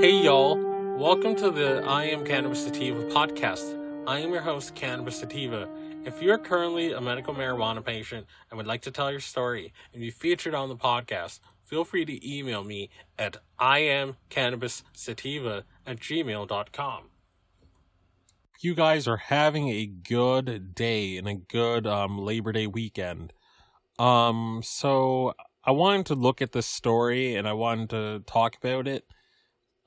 Hey y'all, welcome to the I Am Cannabis Sativa podcast. I am your host, Cannabis Sativa. If you're currently a medical marijuana patient and would like to tell your story and be featured on the podcast, feel free to email me at iamcannabissativa at gmail.com. You guys are having a good day and a good um, Labor Day weekend. Um, so I wanted to look at this story and I wanted to talk about it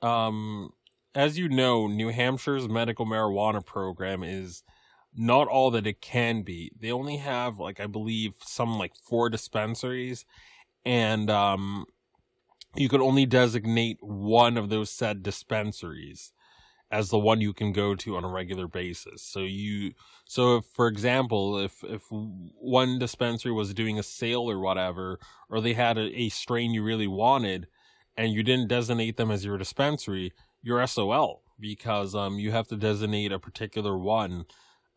um, as you know, New Hampshire's medical marijuana program is not all that it can be. They only have like I believe some like four dispensaries and um you can only designate one of those said dispensaries as the one you can go to on a regular basis. So you so if for example, if if one dispensary was doing a sale or whatever or they had a, a strain you really wanted, and you didn't designate them as your dispensary, you're SOL because um you have to designate a particular one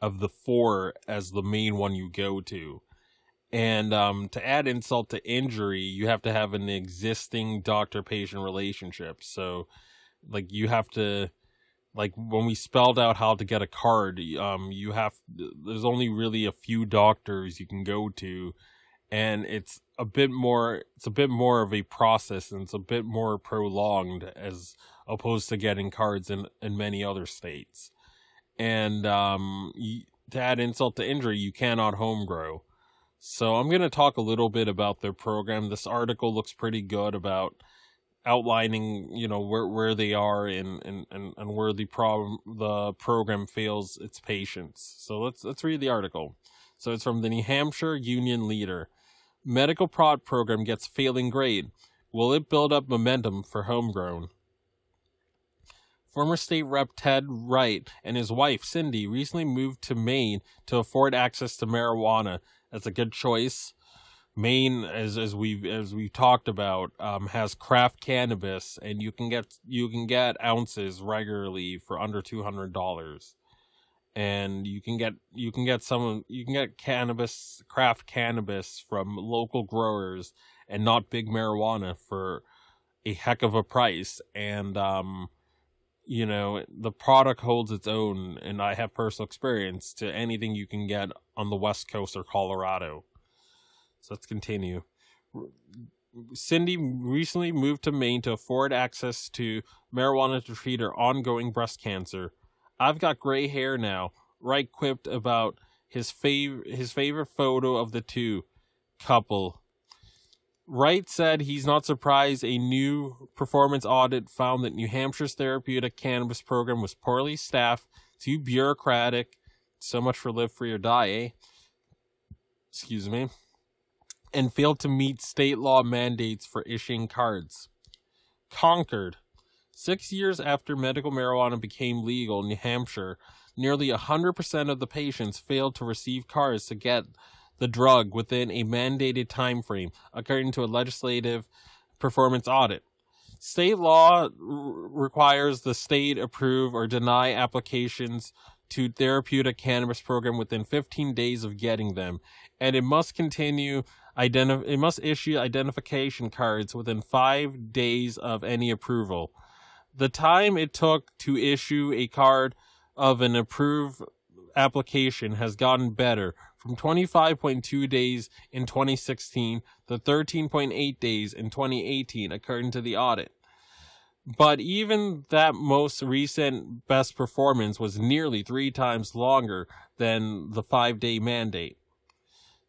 of the four as the main one you go to. And um, to add insult to injury, you have to have an existing doctor patient relationship. So, like, you have to, like, when we spelled out how to get a card, um, you have, there's only really a few doctors you can go to and it's a bit more it's a bit more of a process and it's a bit more prolonged as opposed to getting cards in in many other states. And um to add insult to injury you cannot home grow. So i'm going to talk a little bit about their program. This article looks pretty good about outlining you know where where they are and and and, and where the problem the program fails its patients so let's let's read the article. So it's from the New Hampshire Union Leader. Medical prod program gets failing grade. Will it build up momentum for homegrown? Former state rep Ted Wright and his wife Cindy recently moved to Maine to afford access to marijuana. That's a good choice. Maine, as as we've as we talked about, um, has craft cannabis, and you can get you can get ounces regularly for under two hundred dollars and you can get you can get some you can get cannabis craft cannabis from local growers and not big marijuana for a heck of a price. And um you know the product holds its own and i have personal experience to anything you can get on the west coast or colorado. So let's continue. Cindy recently moved to maine to afford access to marijuana to treat her ongoing breast cancer I've got gray hair now. Wright quipped about his fav- his favorite photo of the two couple. Wright said he's not surprised a new performance audit found that New Hampshire's therapeutic cannabis program was poorly staffed, too bureaucratic, so much for live free or die, eh? Excuse me. And failed to meet state law mandates for issuing cards. Concord. Six years after medical marijuana became legal in New Hampshire, nearly 100% of the patients failed to receive cards to get the drug within a mandated time frame, according to a legislative performance audit. State law r- requires the state approve or deny applications to therapeutic cannabis program within 15 days of getting them, and it must continue it must issue identification cards within 5 days of any approval the time it took to issue a card of an approved application has gotten better from 25.2 days in 2016 to 13.8 days in 2018, according to the audit. But even that most recent best performance was nearly three times longer than the five day mandate.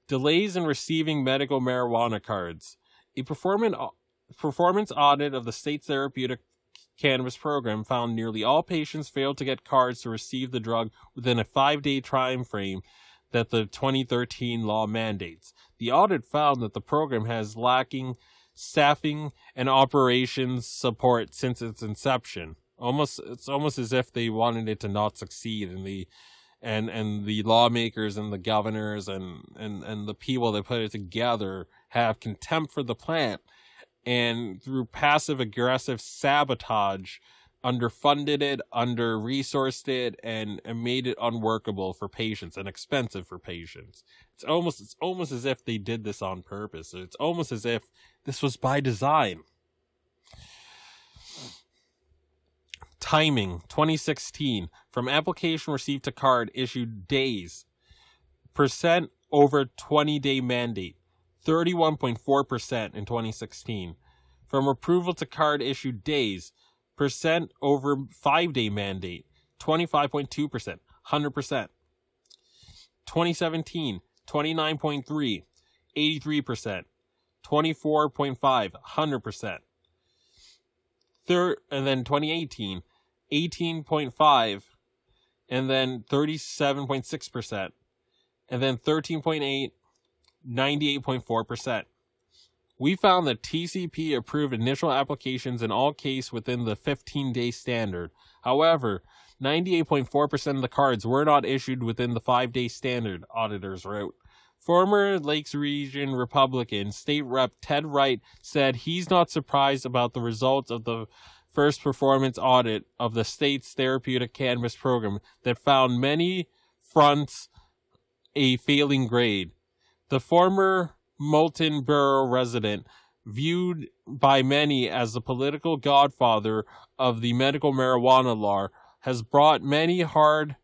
Delays in receiving medical marijuana cards. A performance audit of the state's therapeutic cannabis program found nearly all patients failed to get cards to receive the drug within a five day time frame that the 2013 law mandates. The audit found that the program has lacking staffing and operations support since its inception. Almost, it's almost as if they wanted it to not succeed, and the and and the lawmakers and the governors and and and the people that put it together have contempt for the plant and through passive aggressive sabotage underfunded it, under resourced it, and, made it unworkable for patients and expensive for patients. It's almost it's almost as if they did this on purpose. It's almost as if this was by design. Timing 2016 from application received to card issued days. Percent over 20 day mandate 31.4% in 2016. From approval to card issued days, percent over 5 day mandate 25.2%, 100%. 2017 29.3 83%, 24.5 100%. Third, and then 2018 18.5 and then 37.6% and then 13.8 98.4%. We found that TCP approved initial applications in all cases within the 15 day standard. However, 98.4% of the cards were not issued within the 5 day standard, auditors wrote. Former Lakes Region Republican State Rep Ted Wright said he's not surprised about the results of the first performance audit of the state's therapeutic cannabis program that found many fronts a failing grade. The former Moultonborough resident, viewed by many as the political godfather of the medical marijuana law, has brought many hard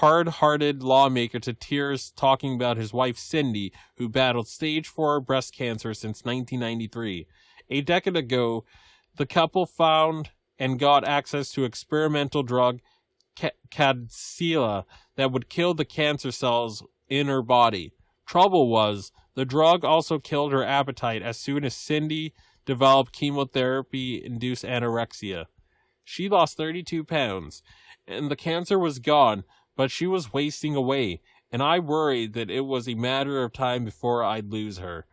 hard-hearted lawmaker to tears talking about his wife Cindy, who battled stage 4 breast cancer since 1993. A decade ago, the couple found and got access to experimental drug Kadcyla that would kill the cancer cells in her body. Trouble was, the drug also killed her appetite as soon as Cindy developed chemotherapy induced anorexia. She lost 32 pounds, and the cancer was gone, but she was wasting away, and I worried that it was a matter of time before I'd lose her.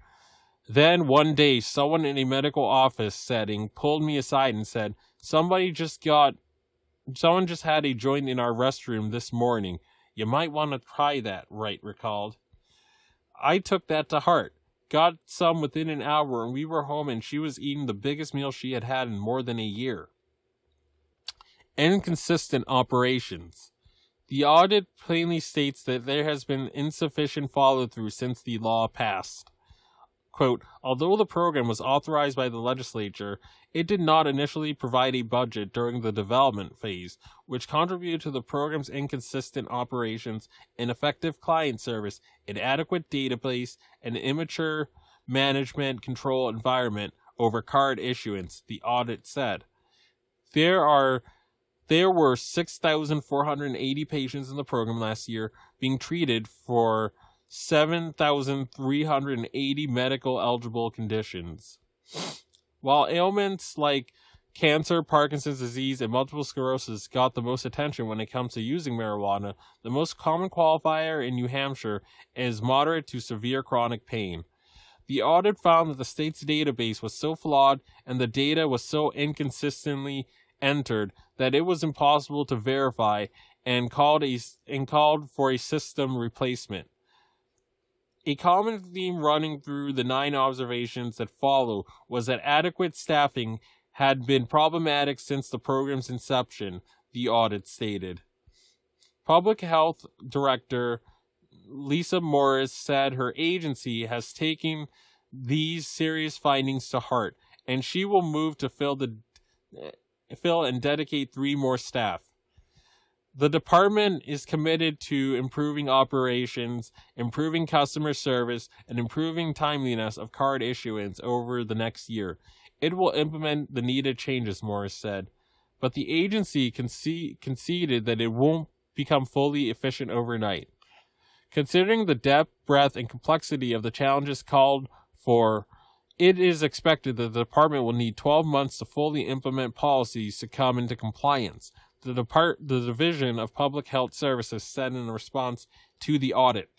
Then one day, someone in a medical office setting pulled me aside and said, Somebody just got, someone just had a joint in our restroom this morning. You might want to try that, Wright recalled. I took that to heart. Got some within an hour, and we were home, and she was eating the biggest meal she had had in more than a year. Inconsistent operations. The audit plainly states that there has been insufficient follow through since the law passed. Quote, although the program was authorized by the legislature, it did not initially provide a budget during the development phase, which contributed to the program's inconsistent operations, ineffective client service, inadequate database, and immature management control environment over card issuance, the audit said. There are there were 6,480 patients in the program last year being treated for 7,380 medical eligible conditions. While ailments like cancer, Parkinson's disease, and multiple sclerosis got the most attention when it comes to using marijuana, the most common qualifier in New Hampshire is moderate to severe chronic pain. The audit found that the state's database was so flawed and the data was so inconsistently entered that it was impossible to verify and called a and called for a system replacement. A common theme running through the nine observations that follow was that adequate staffing had been problematic since the program's inception, the audit stated. Public Health Director Lisa Morris said her agency has taken these serious findings to heart and she will move to fill the fill and dedicate three more staff. The department is committed to improving operations, improving customer service, and improving timeliness of card issuance over the next year. It will implement the needed changes, Morris said. But the agency conce- conceded that it won't become fully efficient overnight. Considering the depth, breadth, and complexity of the challenges called for, it is expected that the department will need 12 months to fully implement policies to come into compliance the, Depart- the Division of Public Health Services said in response to the audit.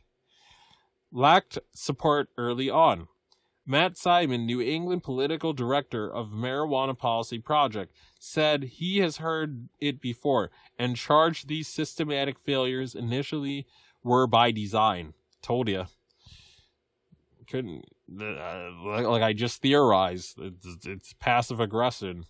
Lacked support early on. Matt Simon, New England political director of Marijuana Policy Project, said he has heard it before and charged these systematic failures initially were by design. Told you. Couldn't uh, like I just theorized. It's, it's passive aggression.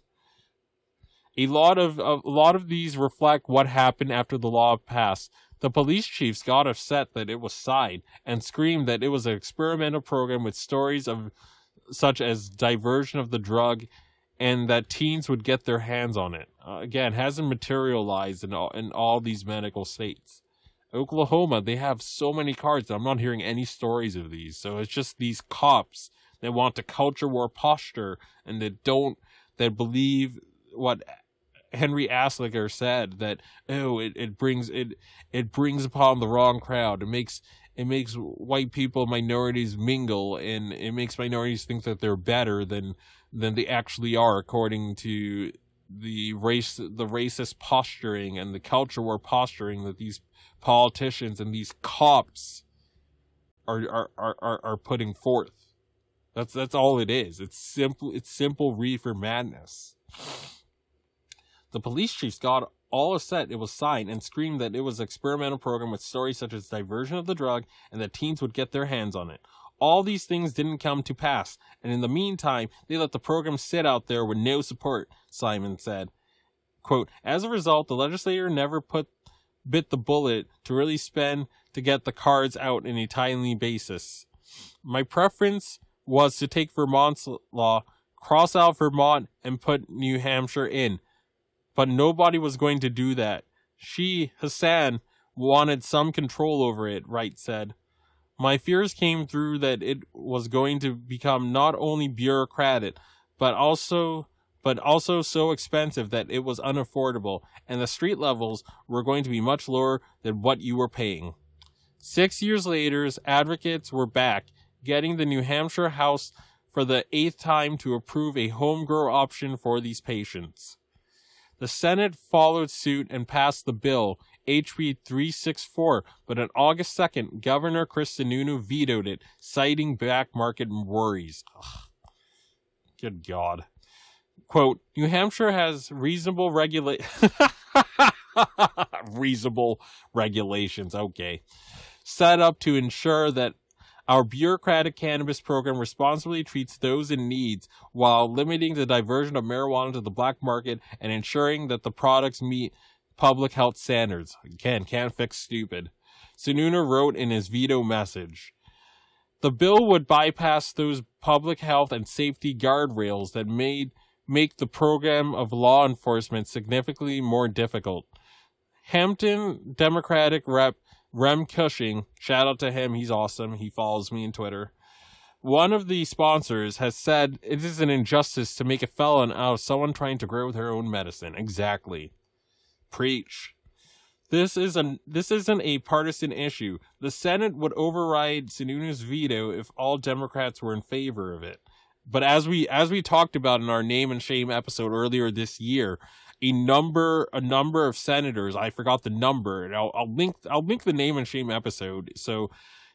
A lot of a lot of these reflect what happened after the law passed. The police chiefs got upset that it was signed and screamed that it was an experimental program with stories of such as diversion of the drug and that teens would get their hands on it. Uh, again, hasn't materialized in all, in all these medical states. Oklahoma, they have so many cards. I'm not hearing any stories of these. So it's just these cops that want to culture war posture and that don't, that believe what Henry Anslinger said that, oh, it, it brings, it, it brings upon the wrong crowd. It makes, it makes white people, minorities mingle and it makes minorities think that they're better than, than they actually are according to the race the racist posturing and the culture war posturing that these politicians and these cops are are, are, are, are putting forth. That's that's all it is. It's simple it's simple reefer madness. The police chiefs got all upset it was signed and screamed that it was an experimental program with stories such as diversion of the drug and that teens would get their hands on it. All these things didn't come to pass, and in the meantime, they let the program sit out there with no support, Simon said. Quote, As a result, the legislature never put bit the bullet to really spend to get the cards out in a timely basis. My preference was to take Vermont's law, cross out Vermont, and put New Hampshire in. But nobody was going to do that. She, Hassan, wanted some control over it, Wright said. My fears came through that it was going to become not only bureaucratic, but also but also so expensive that it was unaffordable, and the street levels were going to be much lower than what you were paying. Six years later, advocates were back, getting the New Hampshire House for the eighth time to approve a home grow option for these patients. The Senate followed suit and passed the bill, HB 364, but on August 2nd, Governor Chris Sununu vetoed it, citing back market worries. Ugh. Good God. Quote, New Hampshire has reasonable regula- reasonable regulations, okay, set up to ensure that our bureaucratic cannabis program responsibly treats those in need while limiting the diversion of marijuana to the black market and ensuring that the products meet public health standards. Again, can't fix stupid. Sununu wrote in his veto message. The bill would bypass those public health and safety guardrails that made make the program of law enforcement significantly more difficult. Hampton Democratic Rep Renny Cushing, shout out to him, he's awesome. He follows me on Twitter. One of the sponsors has said it is an injustice to make a felon out of someone trying to grow their own medicine. Exactly. Preach. This is an this isn't a partisan issue. The Senate would override Sununu's veto if all Democrats were in favor of it. But as we as we talked about in our name and shame episode earlier this year, a number a number of senators, I forgot the number, and I'll, I'll link I'll link the name and shame episode so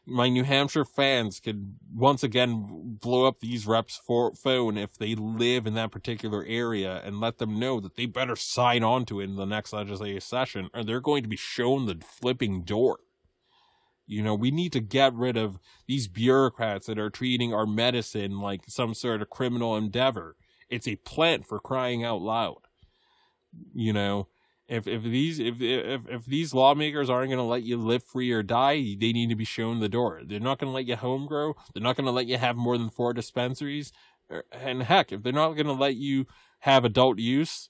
my New Hampshire fans could once again blow up these reps for phone if they live in that particular area and let them know that they better sign on to it in the next legislative session or they're going to be shown the flipping door. You know, we need to get rid of these bureaucrats that are treating our medicine like some sort of criminal endeavor. It's a plant for crying out loud. You know, if if these if if if these lawmakers aren't going to let you live free or die, they need to be shown the door. They're not going to let you home grow. They're not going to let you have more than four dispensaries. Er, and heck, if they're not going to let you have adult use,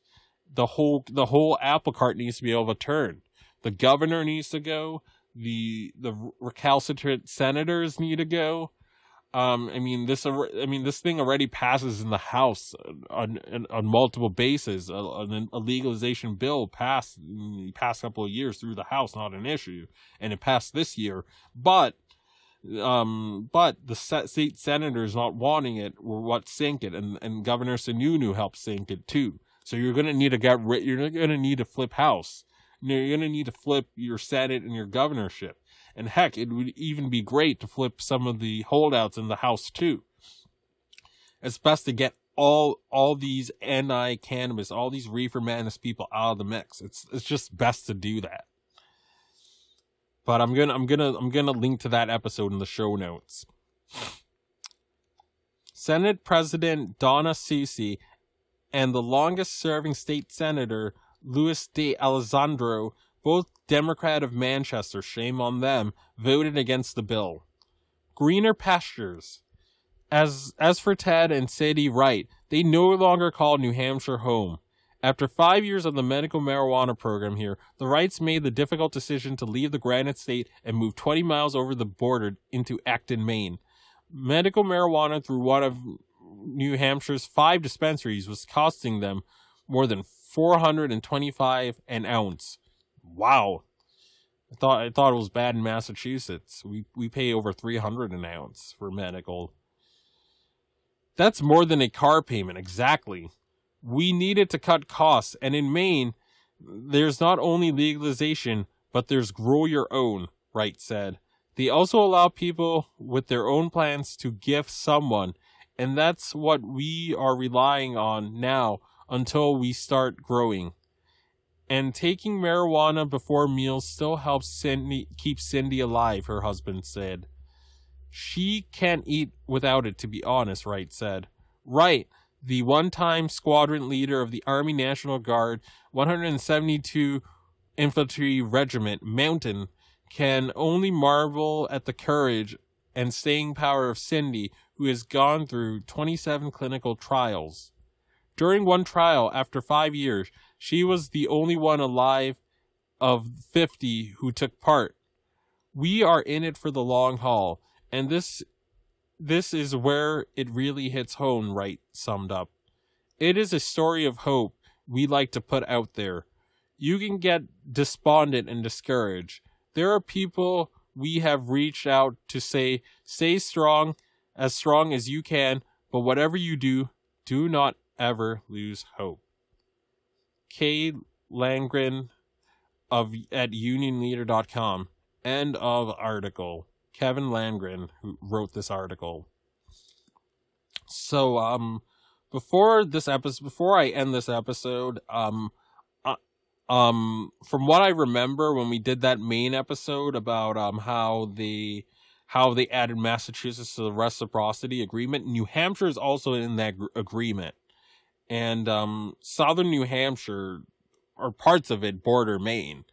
the whole the whole apple cart needs to be overturned. The governor needs to go. The the recalcitrant senators need to go. Um, I mean this. I mean this thing already passes in the House on on, on multiple bases. A, a, legalization bill passed in the past couple of years through the House, not an issue, and it passed this year. But um, but the state senators not wanting it were what sink it, and and Governor Sununu helped sink it too. So you're gonna need to get rid. You're gonna need to flip House. You're gonna need to flip your Senate and your governorship. And heck, it would even be great to flip some of the holdouts in the House too. It's best to get all all these anti-cannabis, all these reefer madness people out of the mix. It's it's just best to do that. But I'm gonna I'm gonna I'm gonna link to that episode in the show notes. Senate President Donna Soucy and the longest serving state senator Luis D'Allesandro both Democrat of Manchester, shame on them, voted against the bill. Greener pastures. As as for Ted and Sadie Wright, they no longer call New Hampshire home. After five years of the medical marijuana program here, the Wrights made the difficult decision to leave the Granite State and move 20 miles over the border into Acton, Maine. Medical marijuana through one of New Hampshire's five dispensaries was costing them more than 425 an ounce. Wow. I thought I thought it was bad in Massachusetts. We we pay over 300 an ounce for medical. That's more than a car payment exactly. We needed to cut costs and in Maine there's not only legalization but there's grow your own, Wright said. They also allow people with their own plants to gift someone and that's what we are relying on now until we start growing. And taking marijuana before meals still helps Cindy keep Cindy alive, her husband said. She can't eat without it, to be honest, Wright said. Wright, the one time squadron leader of the Army National Guard 172 Infantry Regiment, Mountain, can only marvel at the courage and staying power of Cindy, who has gone through 27 clinical trials. During one trial, after five years, she was the only one alive of 50 who took part. We are in it for the long haul, and this this is where it really hits home, Wright summed up. It is a story of hope we like to put out there. You can get despondent and discouraged. There are people we have reached out to say, stay strong, as strong as you can, but whatever you do, do not ever lose hope. K. Landrigan of at unionleader.com. End of article. Kevin Landrigan who wrote this article. So um before this episode before I end this episode, um uh, um from what I remember when we did that Maine episode about um how the how they added Massachusetts to the reciprocity agreement, New Hampshire is also in that agreement and um, southern New Hampshire or parts of it border Maine.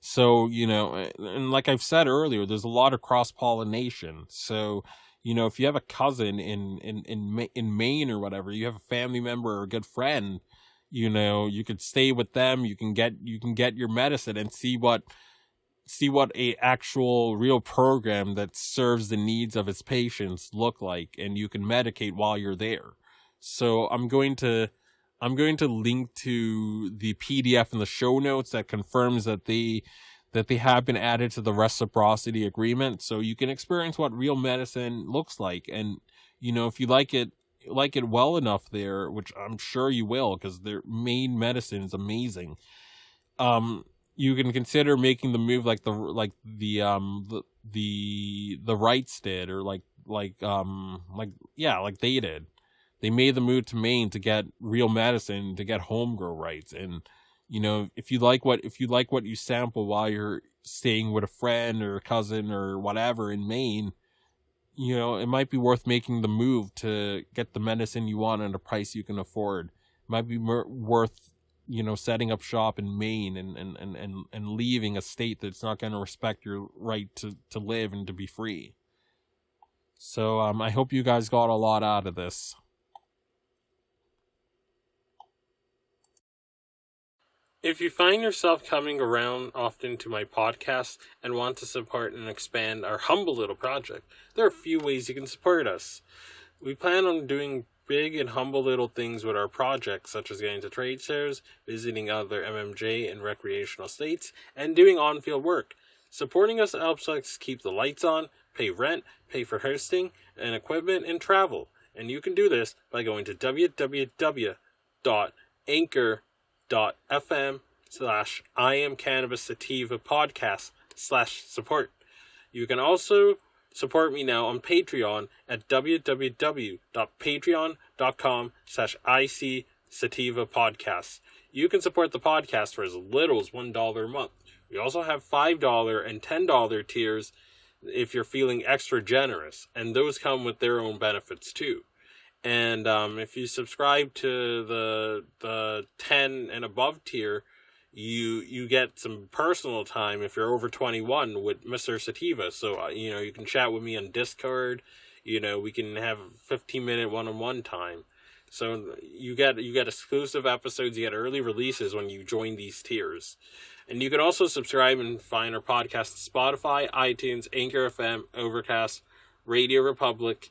So, you know, and like I've said earlier, there's a lot of cross pollination. So, you know, if you have a cousin in, in, in, in Maine or whatever, you have a family member or a good friend, you know, you could stay with them. You can get, you can get your medicine and see what, see what a actual real program that serves the needs of its patients look like. And you can medicate while you're there. So I'm going to, I'm going to link to the PDF in the show notes that confirms that they that they have been added to the reciprocity agreement. So you can experience what real medicine looks like. And you know if you like it like it well enough there which I'm sure you will because their Maine medicine is amazing um you can consider making the move like the like the um the the the Wrights did or like like um like yeah like they did they made the move to Maine to get real medicine, to get home grow rights. And, you know, if you like what, if you like what you sample while you're staying with a friend or a cousin or whatever in Maine, you know, it might be worth making the move to get the medicine you want at a price you can afford. It might be worth, you know, setting up shop in Maine and, and, and, and, and leaving a state that's not going to respect your right to, to live and to be free. So, um, I hope you guys got a lot out of this. If you find yourself coming around often to my podcast and want to support and expand our humble little project, there are a few ways you can support us. We plan on doing big and humble little things with our project, such as getting to trade shows, visiting other MMJ and recreational states, and doing on field work. Supporting us helps us keep the lights on, pay rent, pay for hosting and equipment, and travel. And you can do this by going to www.anchor.com dot fm slash I am cannabis sativa podcast slash support. You can also support me now on Patreon at www.patreon.com slash IC sativa podcast. You can support the podcast for as little as $1 a month. We also have $5 and $10 tiers if you're feeling extra generous, and those come with their own benefits too. And um, if you subscribe to the the ten and above tier, you you get some personal time if you're over 21 with Mr. Sativa. So uh, you know you can chat with me on Discord. You know, we can have 15 minute one on one time. So you get you get exclusive episodes, you get early releases when you join these tiers. And you can also subscribe and find our podcast Spotify, iTunes, Anchor FM, Overcast, Radio Republic,